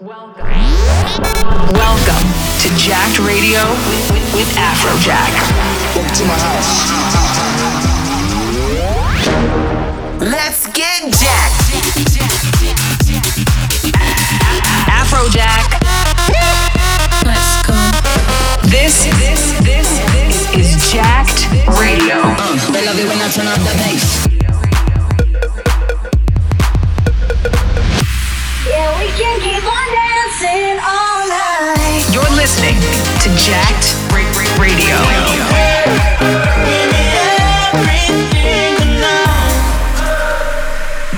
Welcome. Welcome to Jacked Radio with, with, with Afrojack. Welcome to my house. Let's get jacked. Afrojack. Let's go. This, this, this, this is Jacked Radio. They love it when I turn up the bass. We can keep on dancing all night. You're listening to Jacked Ra- Ra- Radio.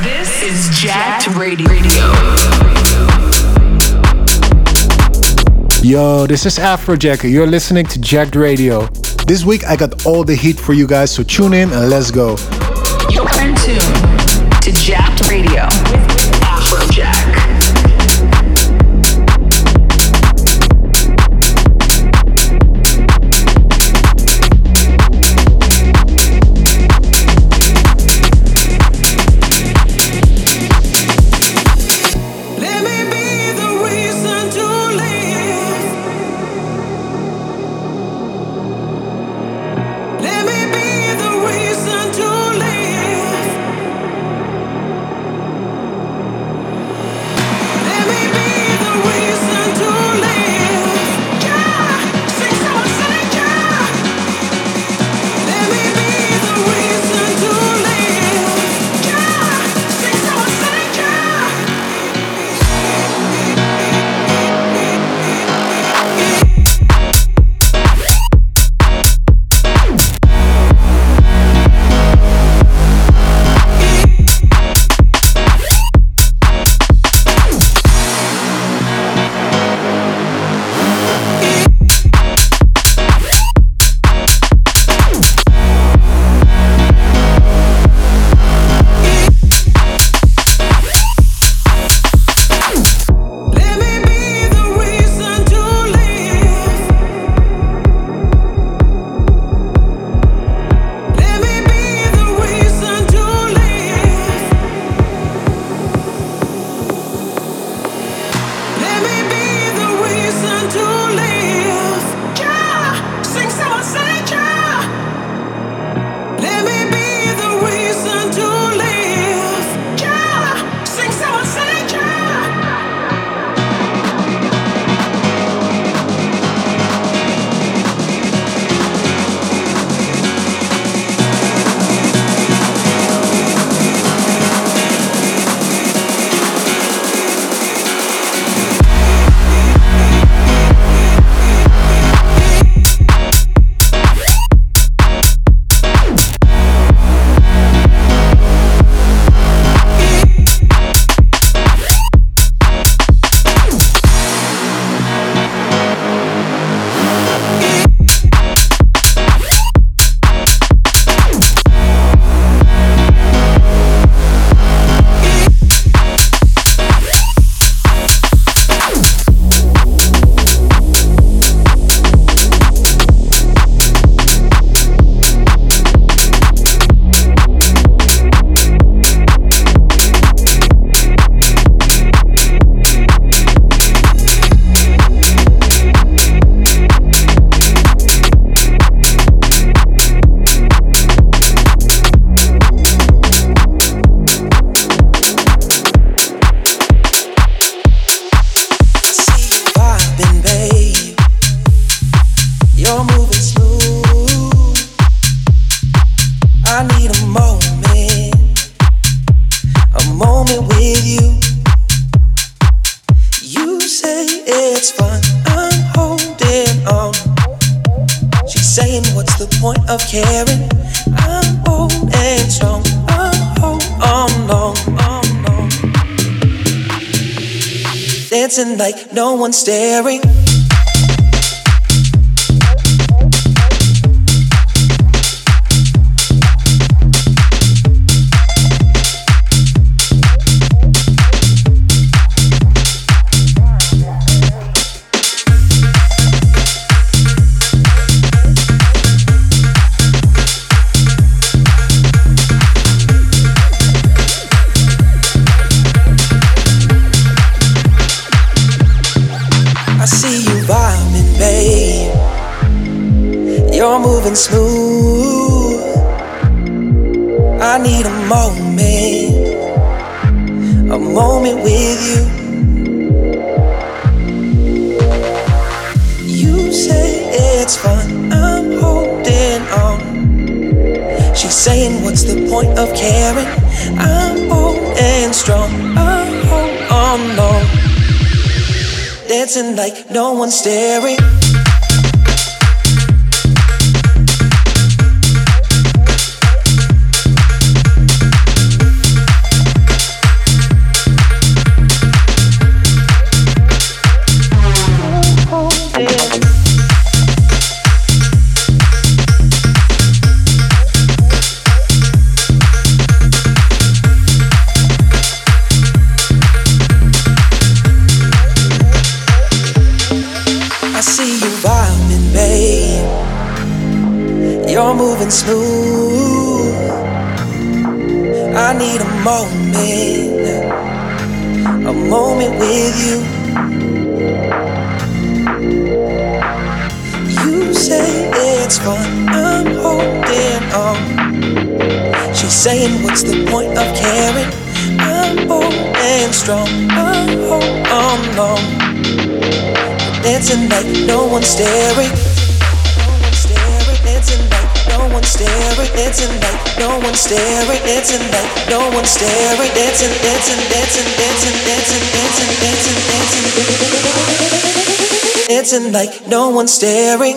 This is Jacked Radio. Yo, this is Afrojack. You're listening to Jacked Radio. This week I got all the heat for you guys, so tune in and let's go. One's staring. staring, dancing, dancing, dancing, dancing, dancing, dancing, dancing, dancing, dancing like no one's staring.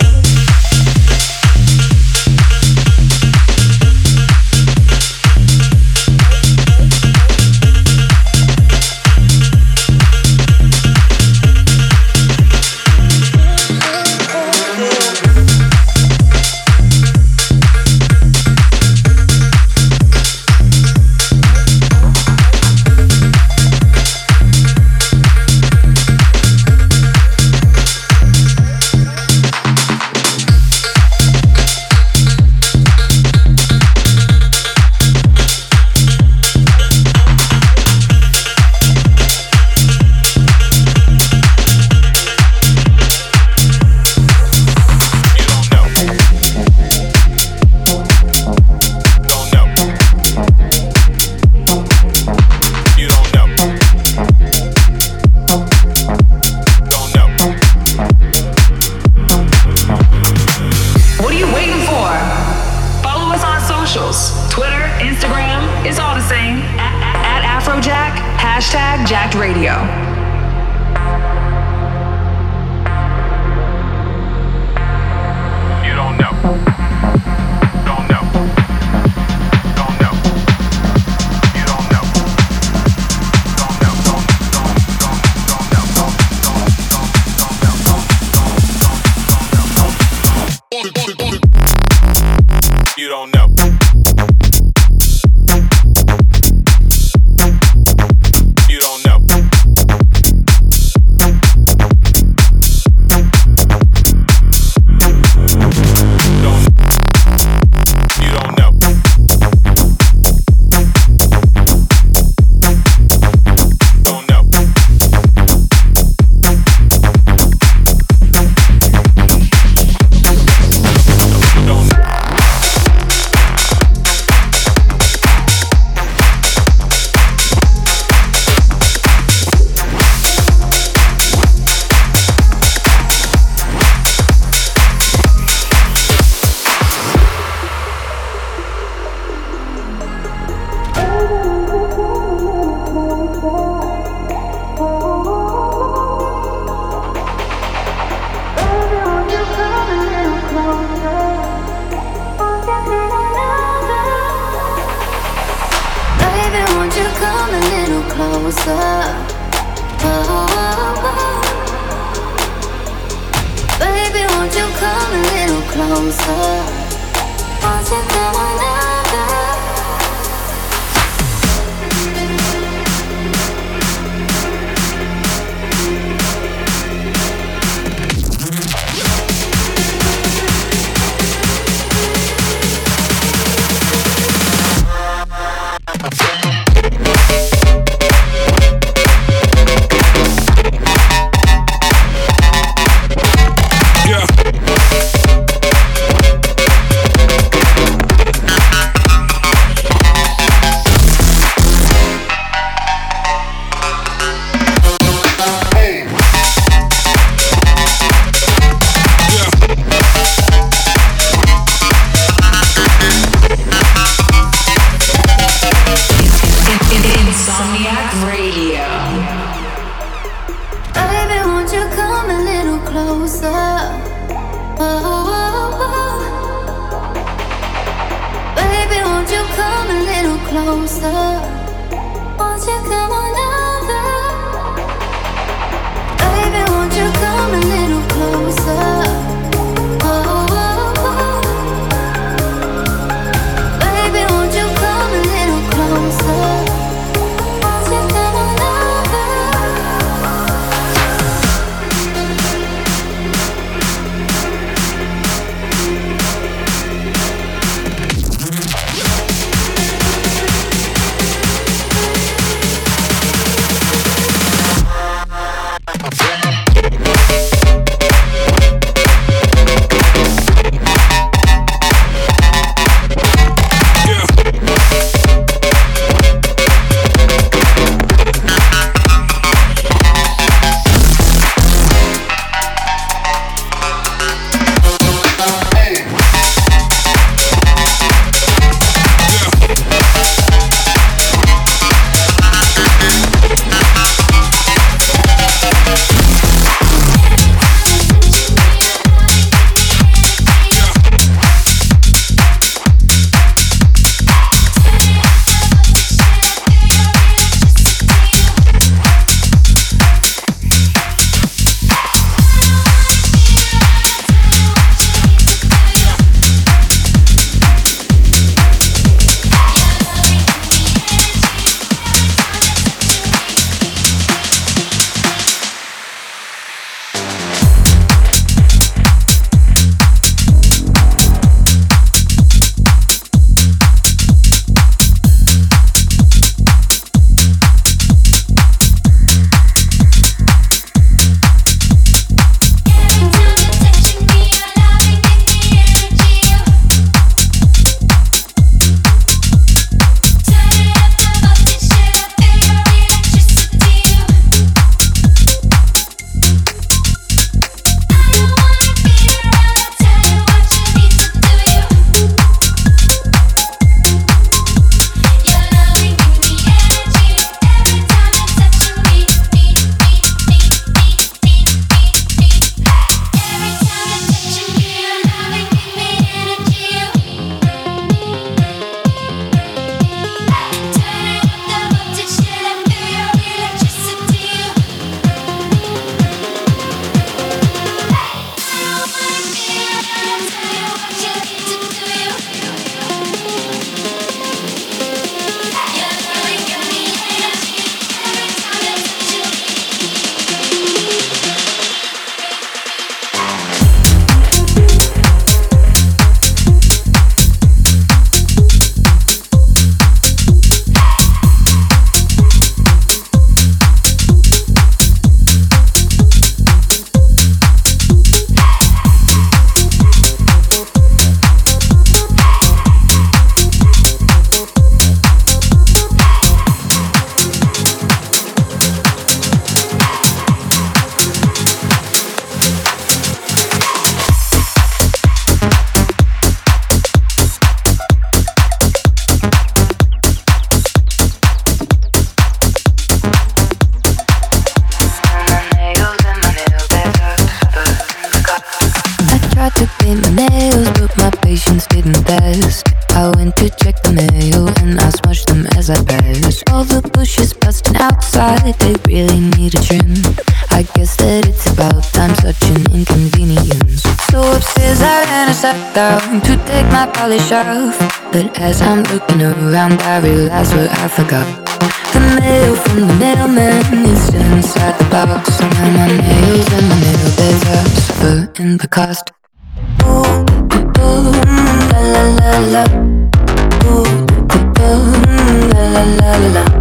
Baby, won't you come a little closer? Once you come on Ooh, la la la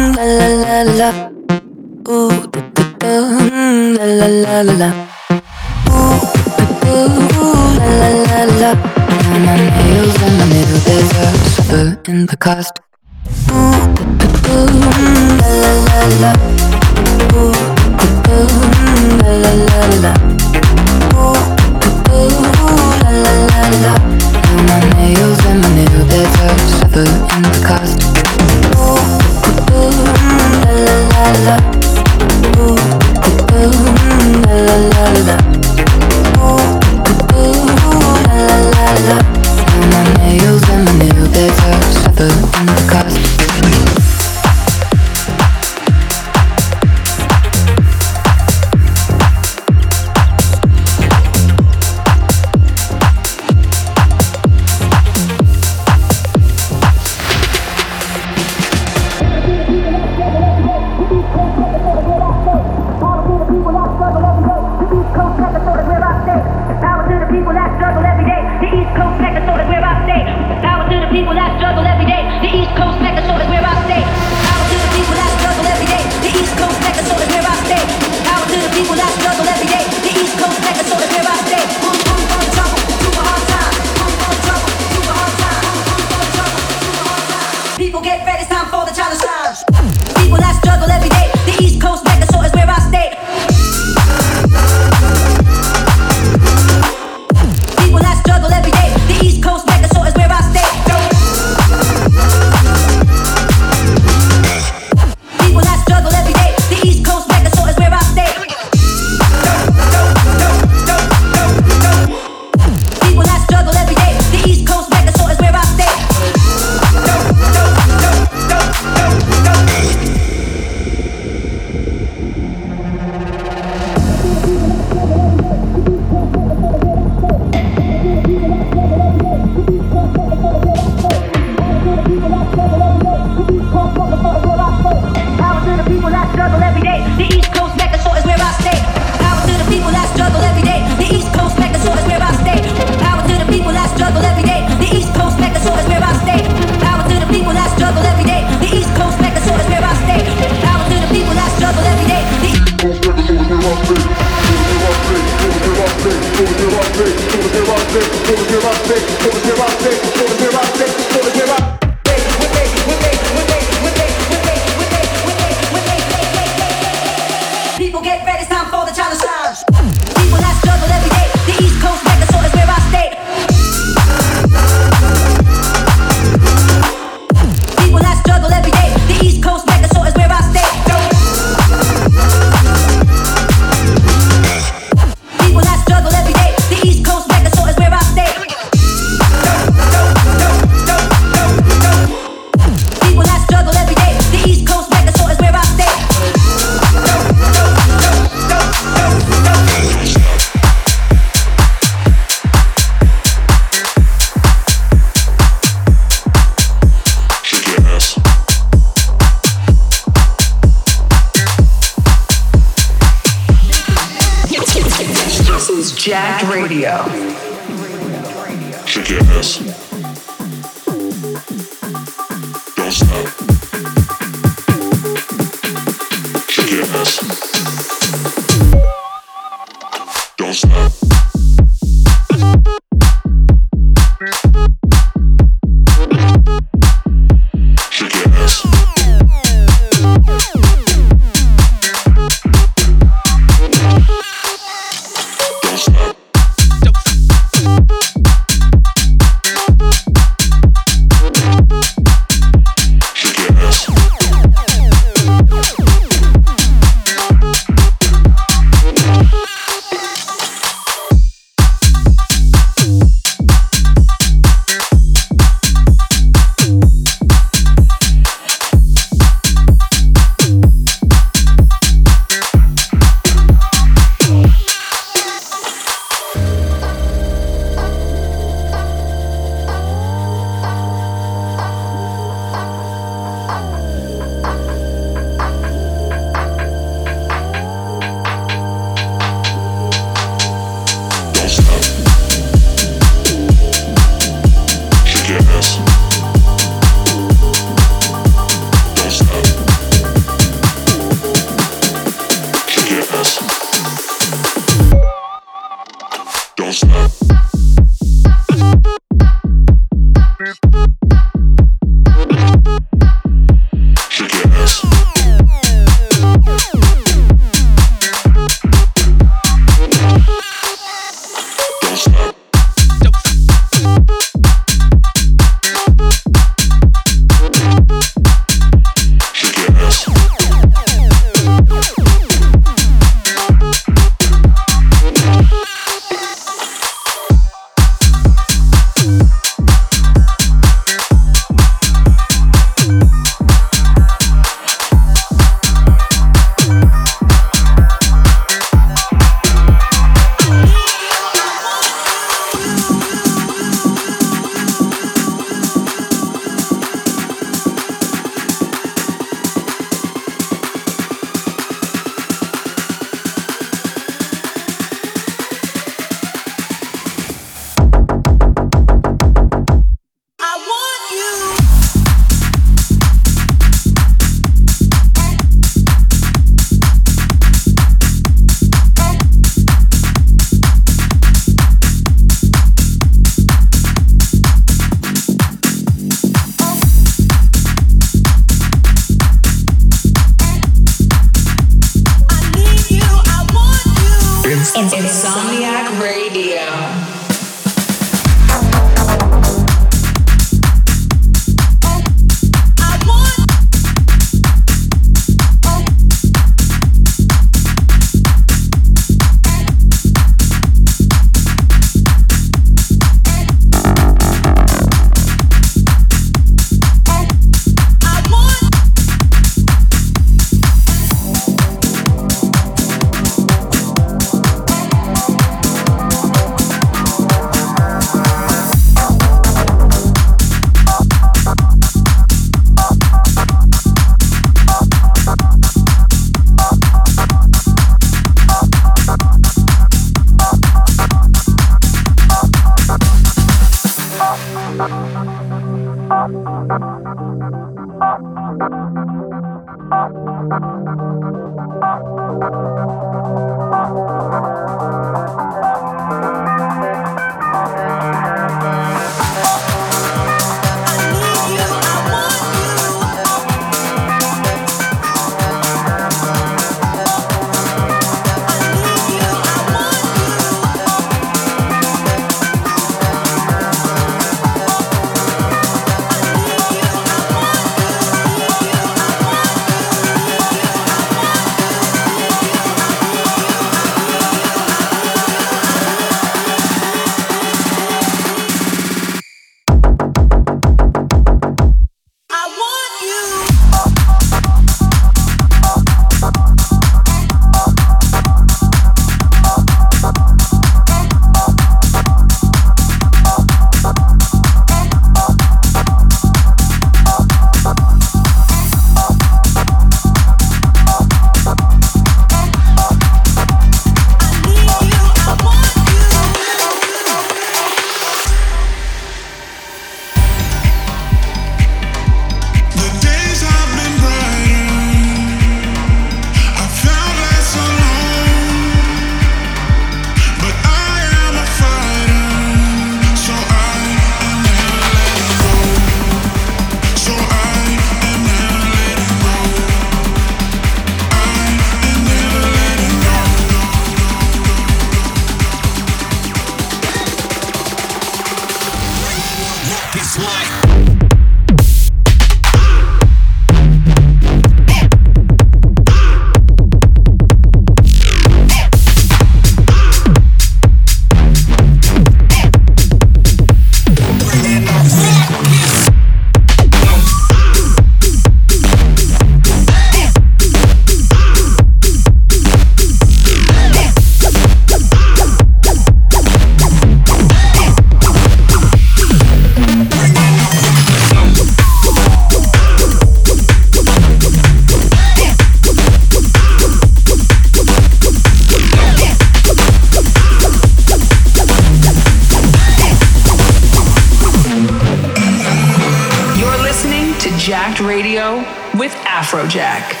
Afrojack.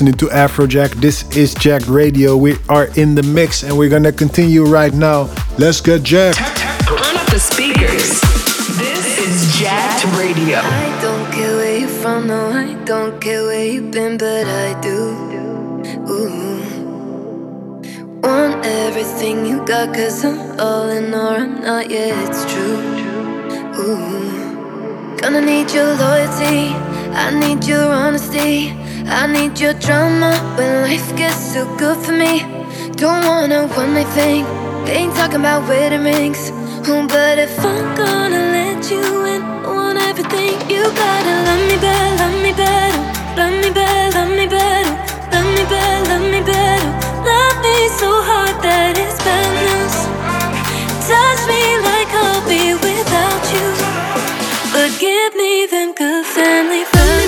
Listening to Afrojack. This is Jack Radio. We are in the mix and we're gonna continue right now. Let's get Jack. Turn up the speakers. This is Jack Radio. I don't care where you're from, no, I don't care where you've been, but I do. Ooh. Want everything you got, cause I'm all in or I'm not, yeah, it's true. Ooh. Gonna need your loyalty, I need your honesty, I need your drama when life gets too good for me. Don't wanna one night thing, They ain't talking about wedding rings. Oh, but if I'm gonna let you in, I want everything. You gotta love me better, love me better, love me better, love me better, love me better, love me better. Love me so hard that it's madness. Touch me like I'll be without you. But give me them good family values.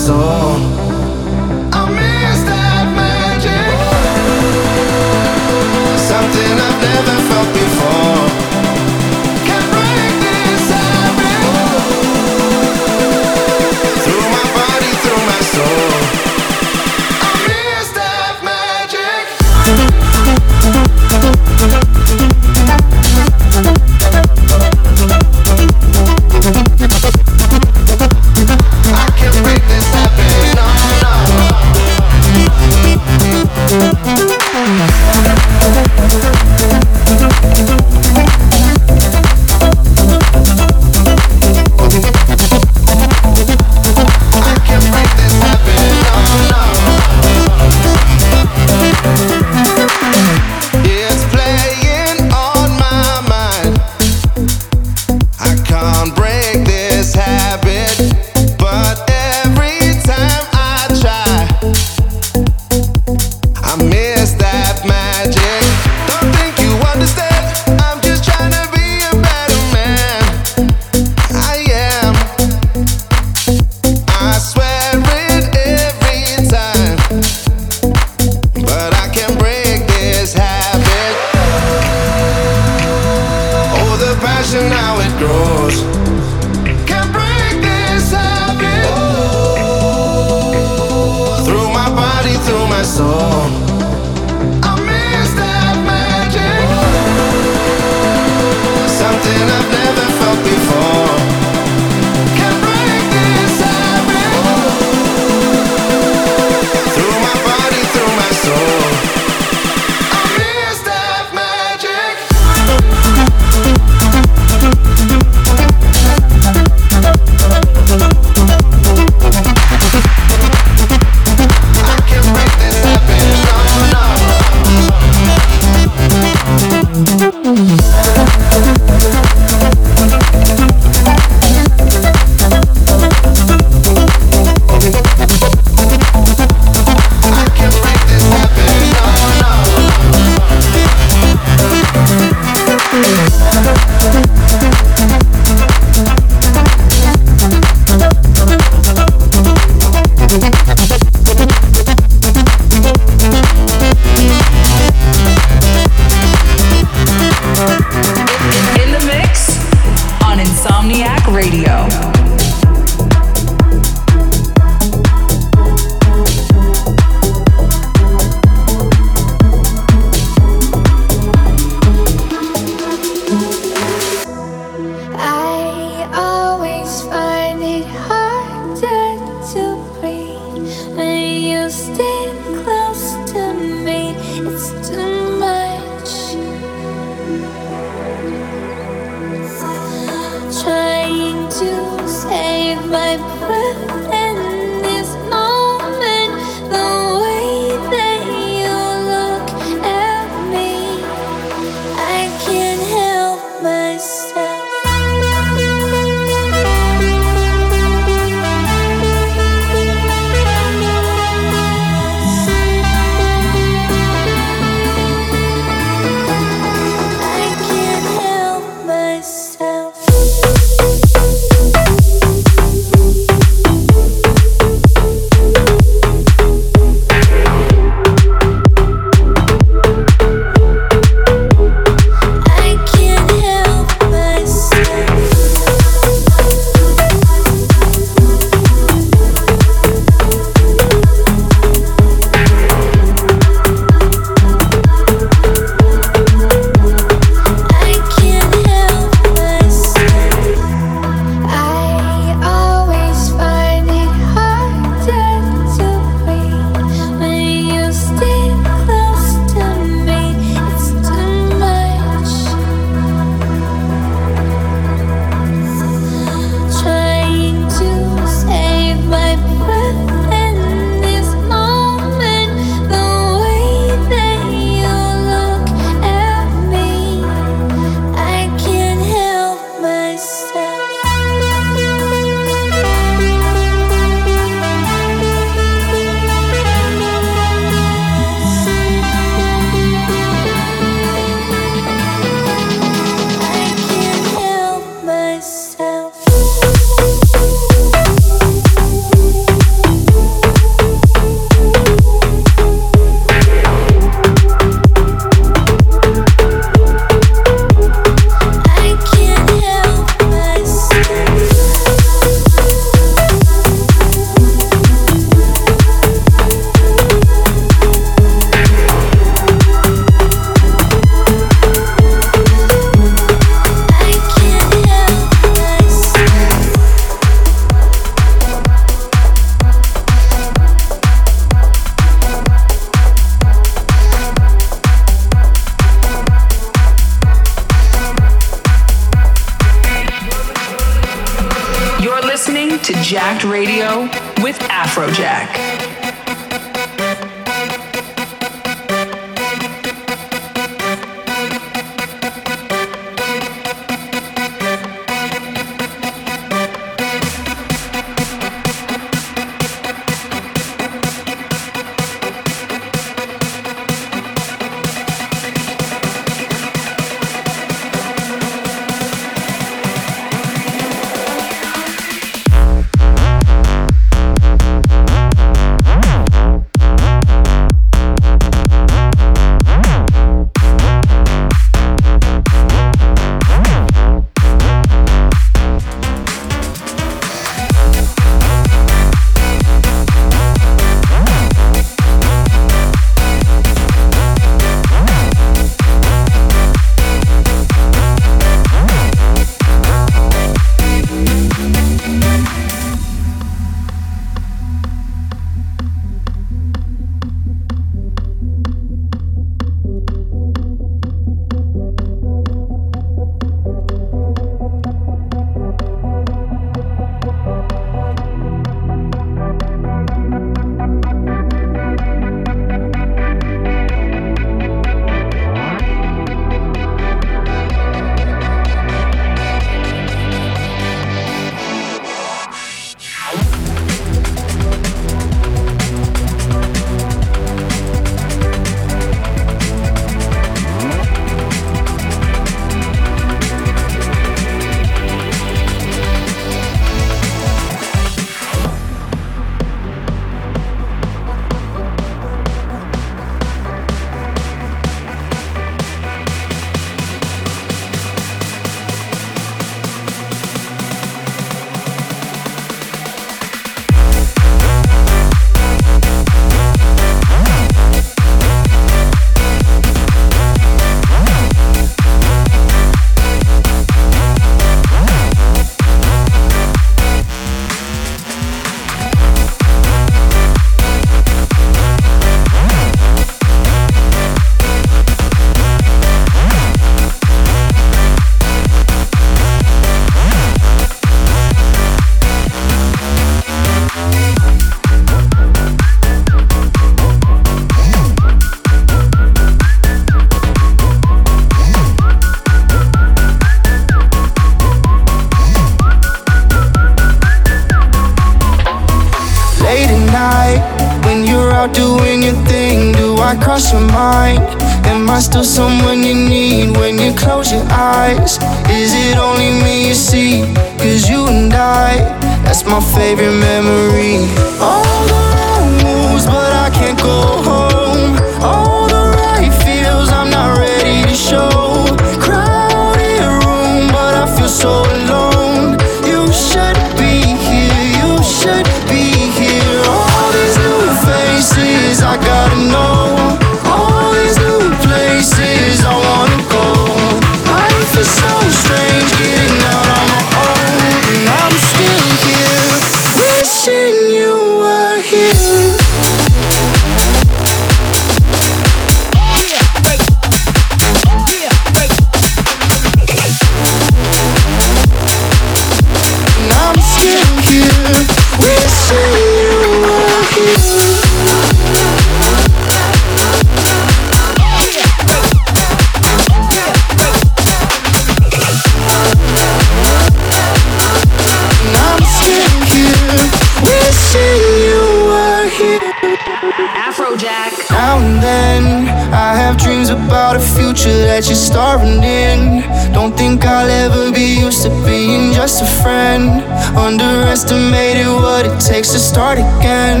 in. Don't think I'll ever be used to being just a friend. Underestimated what it takes to start again,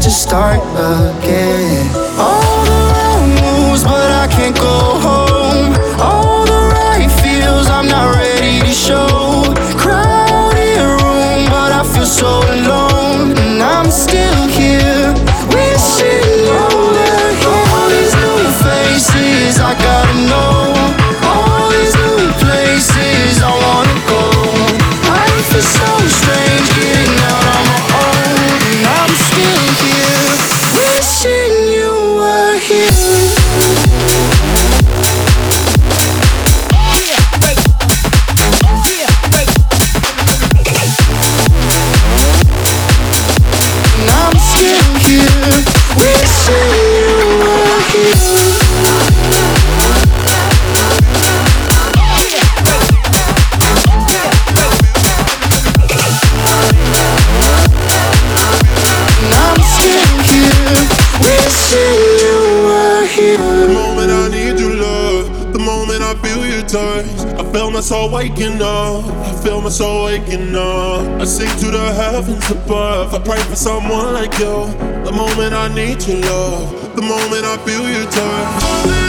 to start again. soul waking up. I feel my soul waking up. I sing to the heavens above. I pray for someone like you. The moment I need to love. The moment I feel your touch.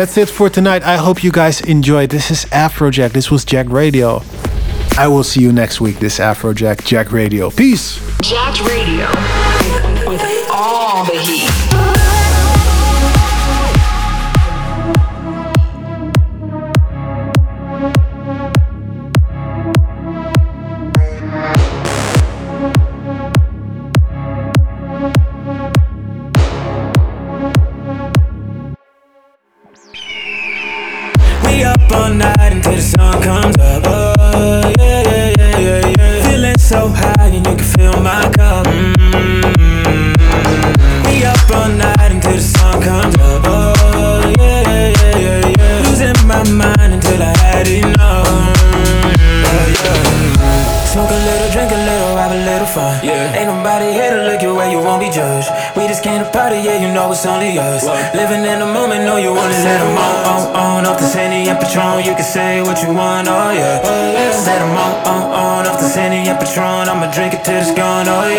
That's it for tonight. I hope you guys enjoyed. This is Afrojack. This was Jack Radio. I will see you next week. This Afrojack Jack Radio. Peace. Jack Radio with all the heat. I'ma drink